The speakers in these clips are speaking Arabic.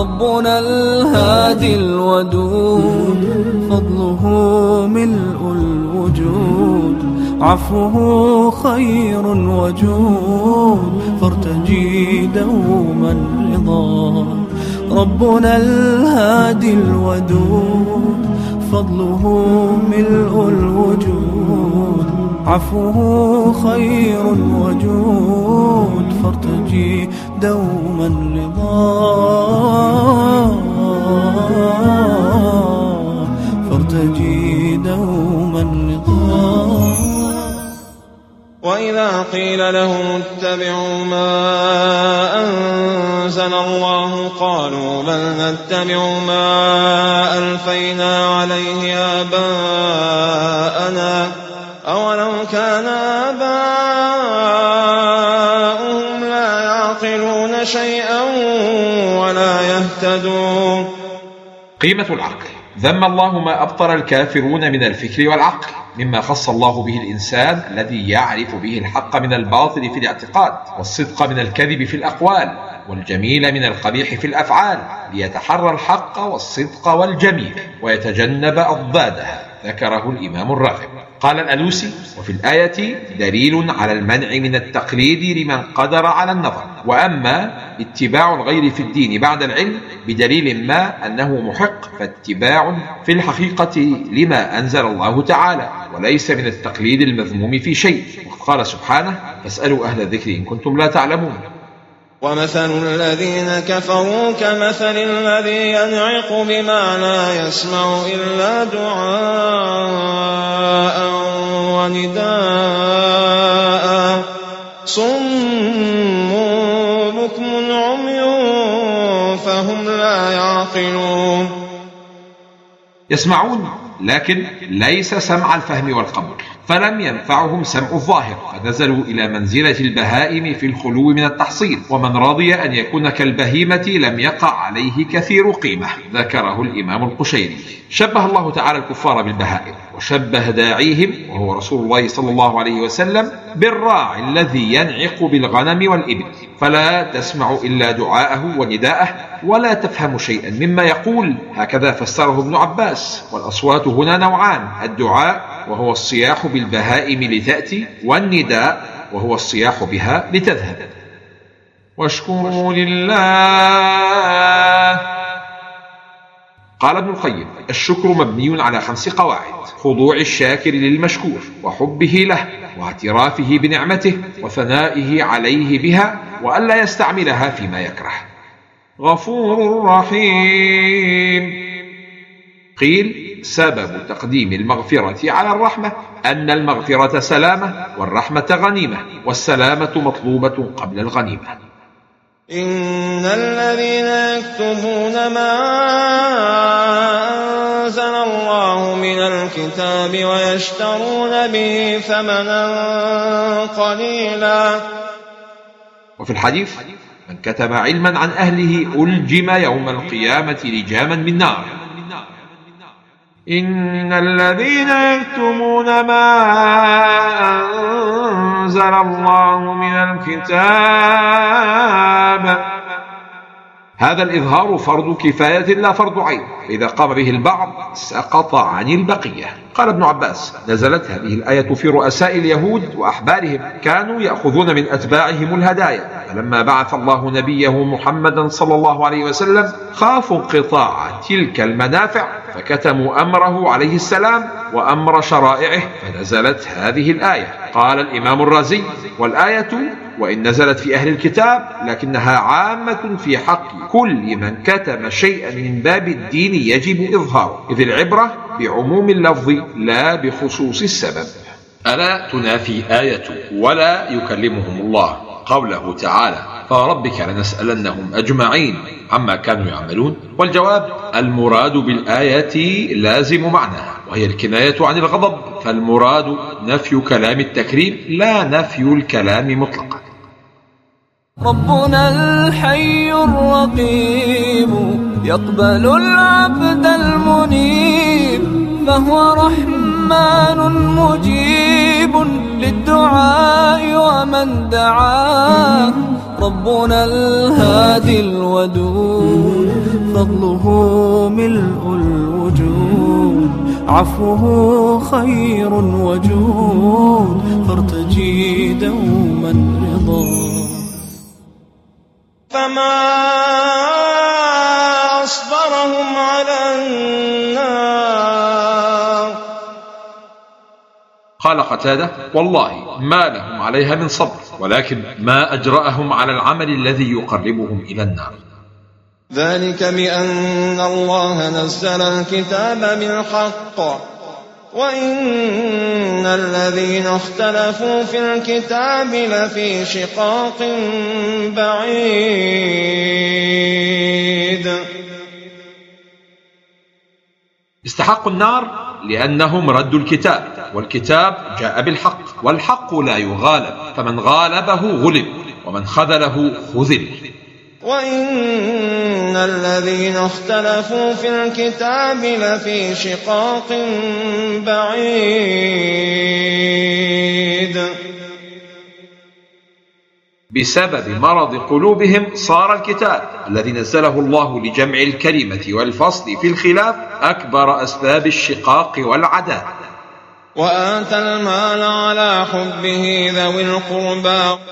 ربنا الهادي الودود فضله ملء الوجود. عفوه خير وجود فارتجي دوما رضا. ربنا الهادي الودود فضله ملء الوجود. عفوه خير وجود فارتجي دوما رضا. فارتجي دوما رضا. وإذا قيل لهم اتبعوا ما أنزل الله قالوا بل نتبع ما ألفينا عليه آباءنا. يعقلون شيئا ولا يهتدون. قيمة العقل. ذم الله ما أبطل الكافرون من الفكر والعقل مما خص الله به الإنسان الذي يعرف به الحق من الباطل في الاعتقاد والصدق من الكذب في الأقوال والجميل من القبيح في الأفعال ليتحرى الحق والصدق والجميل ويتجنب أضدادها. ذكره الإمام الراغب قال الألوسي وفي الآية دليل على المنع من التقليد لمن قدر على النظر. وأما اتباع الغير في الدين بعد العلم بدليل ما أنه محق فاتباع في الحقيقة لما أنزل الله تعالى وليس من التقليد المذموم في شيء. وقال سبحانه فاسألوا أهل الذكر إن كنتم لا تعلمون. ومثل الذين كفروا كمثل الذي ينعق بما لا يسمع إلا دعاء ونداء. صم بكم عمي فهم لا يعقلون. يسمعون لكن ليس سمع الفهم والقبول. فلم ينفعهم سمع الظاهر فنزلوا إلى منزلة البهائم في الخلو من التحصيل. ومن رضي أن يكون كالبهيمة لم يقع عليه كثير قيمة ذكره الإمام القشيري. شبه الله تعالى الكفار بالبهائم وشبه داعيهم وهو رسول الله صلى الله عليه وسلم بالراعي الذي ينعق بالغنم والإبل. فلا تسمع إلا دعاءه ونداءه ولا تفهم شيئا مما يقول. هكذا فسره ابن عباس والأصوات هنا نوعان الدعاء وهو الصياح بالبهائم لتأتي والنداء وهو الصياح بها لتذهب. واشكروا لله. قال ابن القيم الشكر مبني على خمس قواعد خضوع الشاكر للمشكور وحبه له واعترافه بنعمته وثنائه عليه بها وألا يستعملها فيما يكره. غفور رحيم. قيل سبب تقديم المغفرة على الرحمة أن المغفرة سلامة والرحمة غنيمة والسلامة مطلوبة قبل الغنيمة. إن الذين يكتبون ما أنزل الله من الكتاب ويشترون به ثمنا قليلا. وفي الحديث من كتب علما عن أهله ألجم يوم القيامة لجاما من نار. إن الذين يكتمون ما أنزل الله من الكتاب هذا الإظهار فرض كفاية لا فرض عين فإذا قام به البعض سقط عن البقية قال ابن عباس نزلت هذه الآية في رؤساء اليهود وأحبارهم كانوا يأخذون من أتباعهم الهدايا فلما بعث الله نبيه محمدا صلى الله عليه وسلم خافوا انقطاع تلك المنافع فكتموا أمره عليه السلام وأمر شرائعه فنزلت هذه الآية. قال الإمام الرازي والآية وإن نزلت في أهل الكتاب لكنها عامة في حق كل من كتم شيئا من باب الدين يجب إظهاره. إذ العبرة بعموم اللفظ لا بخصوص السبب. ألا تنافي آية ولا يكلمهم الله؟ قوله تعالى فربك لنسألنهم أجمعين عما كانوا يعملون والجواب المراد بالآية لازم معناها وهي الكناية عن الغضب فالمراد نفي كلام التكريم لا نفي الكلام مطلقا. ربنا الحي الرقيب يقبل العبد المنيب فهو رحمن مجيب للدعاء ومن دعاه. ربنا الهادي الودود فضله ملء الوجود عفوه خير وجود فارتجي دوما رضا. فما قال قتادة والله ما لهم عليها من صبر ولكن ما أجرأهم على العمل الذي يقربهم إلى النار. ذلك بأن الله نزل الكتاب بالحق وإن الذين اختلفوا في الكتاب لفي شقاق بعيد. استحقوا النار لأنهم ردوا الكتاب والكتاب جاء بالحق والحق لا يغالب فمن غالبه غلب ومن خذله خذل. وإن الذين اختلفوا في الكتاب لفي شقاق بعيد. بسبب مرض قلوبهم صار الكتاب الذي نزله الله لجمع الكلمة والفصل في الخلاف أكبر أسباب الشقاق والعداء. وآتى المال على حبه ذوي القربى.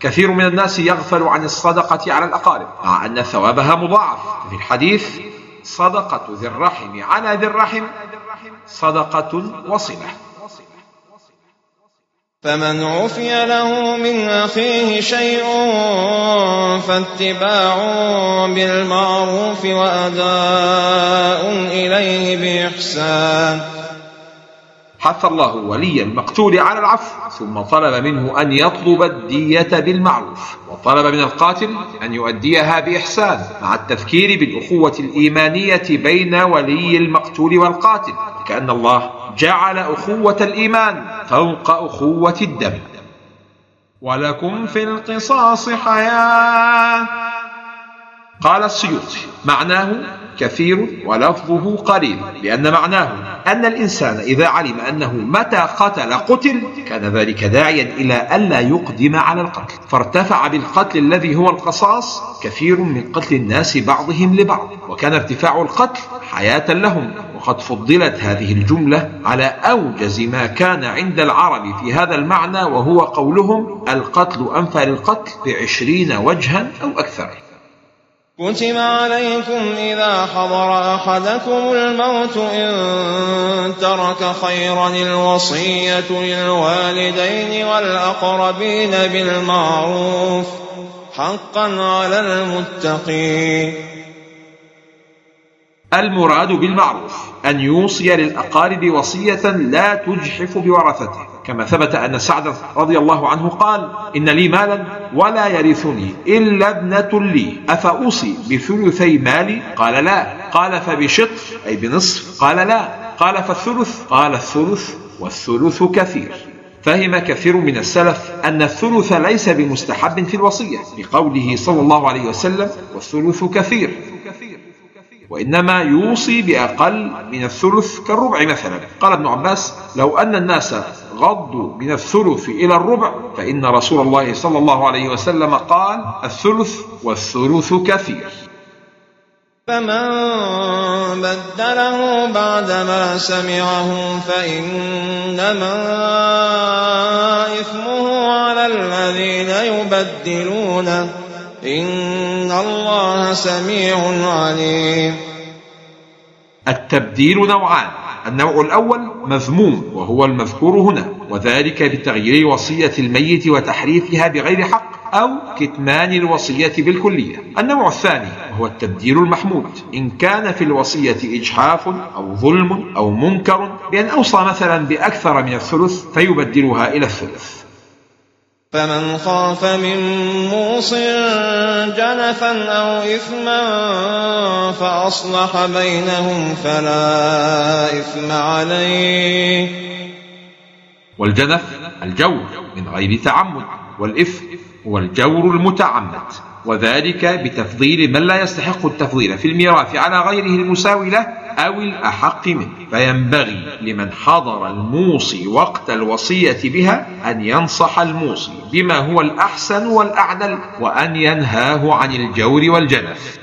كثير من الناس يغفل عن الصدقة على الأقارب مع أن ثوابها مضاعف. في الحديث صدقة ذي الرحم على ذي الرحم صدقة وصلة. فمن عفي له من أخيه شيء فاتباع بالمعروف وأداء إليه بإحسان. حث الله ولي المقتول على العفو ثم طلب منه أن يطلب الدية بالمعروف وطلب من القاتل أن يؤديها بإحسان مع التذكير بالأخوة الإيمانية بين ولي المقتول والقاتل كأن الله جعل أخوة الإيمان فوق أخوة الدم. ولكم في القصاص حياة. قال السيوطي معناه كثير ولفظه قليل لأن معناه أن الإنسان إذا علم أنه متى قتل قتل كان ذلك داعيا إلى ألا يقدم على القتل. فارتفع بالقتل الذي هو القصاص كثير من قتل الناس بعضهم لبعض وكان ارتفاع القتل حياة لهم وقد فضلت هذه الجملة على أوجز ما كان عند العرب في هذا المعنى وهو قولهم القتل أنفى للقتل بعشرين وجها أو أكثر. كتب عليكم إذا حضر أحدكم الموت إن ترك خيرا الوصية للوالدين والأقربين بالمعروف حقا على المتقين المراد بالمعروف أن يوصي للأقارب وصية لا تجحف بورثته. كما ثبت أن سعد رضي الله عنه قال إن لي مالا ولا يرثني إلا ابنة لي. أفأوصي بثلثي مالي؟ قال لا. قال فبشطر أي بنصف؟ قال لا. قال فالثلث؟ قال الثلث والثلث كثير. فهم كثير من السلف أن الثلث ليس بمستحب في الوصية لقوله صلى الله عليه وسلم والثلث كثير. وإنما يوصي بأقل من الثلث كالربع مثلا. قال ابن عباس لو أن الناس غضوا من الثلث إلى الربع فإن رسول الله صلى الله عليه وسلم قال الثلث والثلث كثير. فمن بدله بعدما سمعه فإنما إثمه على الذين يبدلونه. إن الله سميع عليم. التبديل نوعان. النوع الأول مذموم وهو المذكور هنا وذلك بتغيير وصية الميت وتحريفها بغير حق أو كتمان الوصية بالكلية. النوع الثاني وهو التبديل المحمود. إن كان في الوصية إجحاف أو ظلم أو منكر بأن أوصى مثلا بأكثر من الثلث فيبدلها إلى الثلث. فمن خاف من موص جنفا أو إثما فأصلح بينهم فلا إثم عليه. والجنف الجور من غير تعمد والإثم هو الجور المتعمد وذلك بتفضيل من لا يستحق التفضيل في الميراث على غيره المساوي له أو الأحق منه. فينبغي لمن حضر الموصي وقت الوصية بها أن ينصح الموصي بما هو الأحسن والأعدل وأن ينهاه عن الجور والجنف.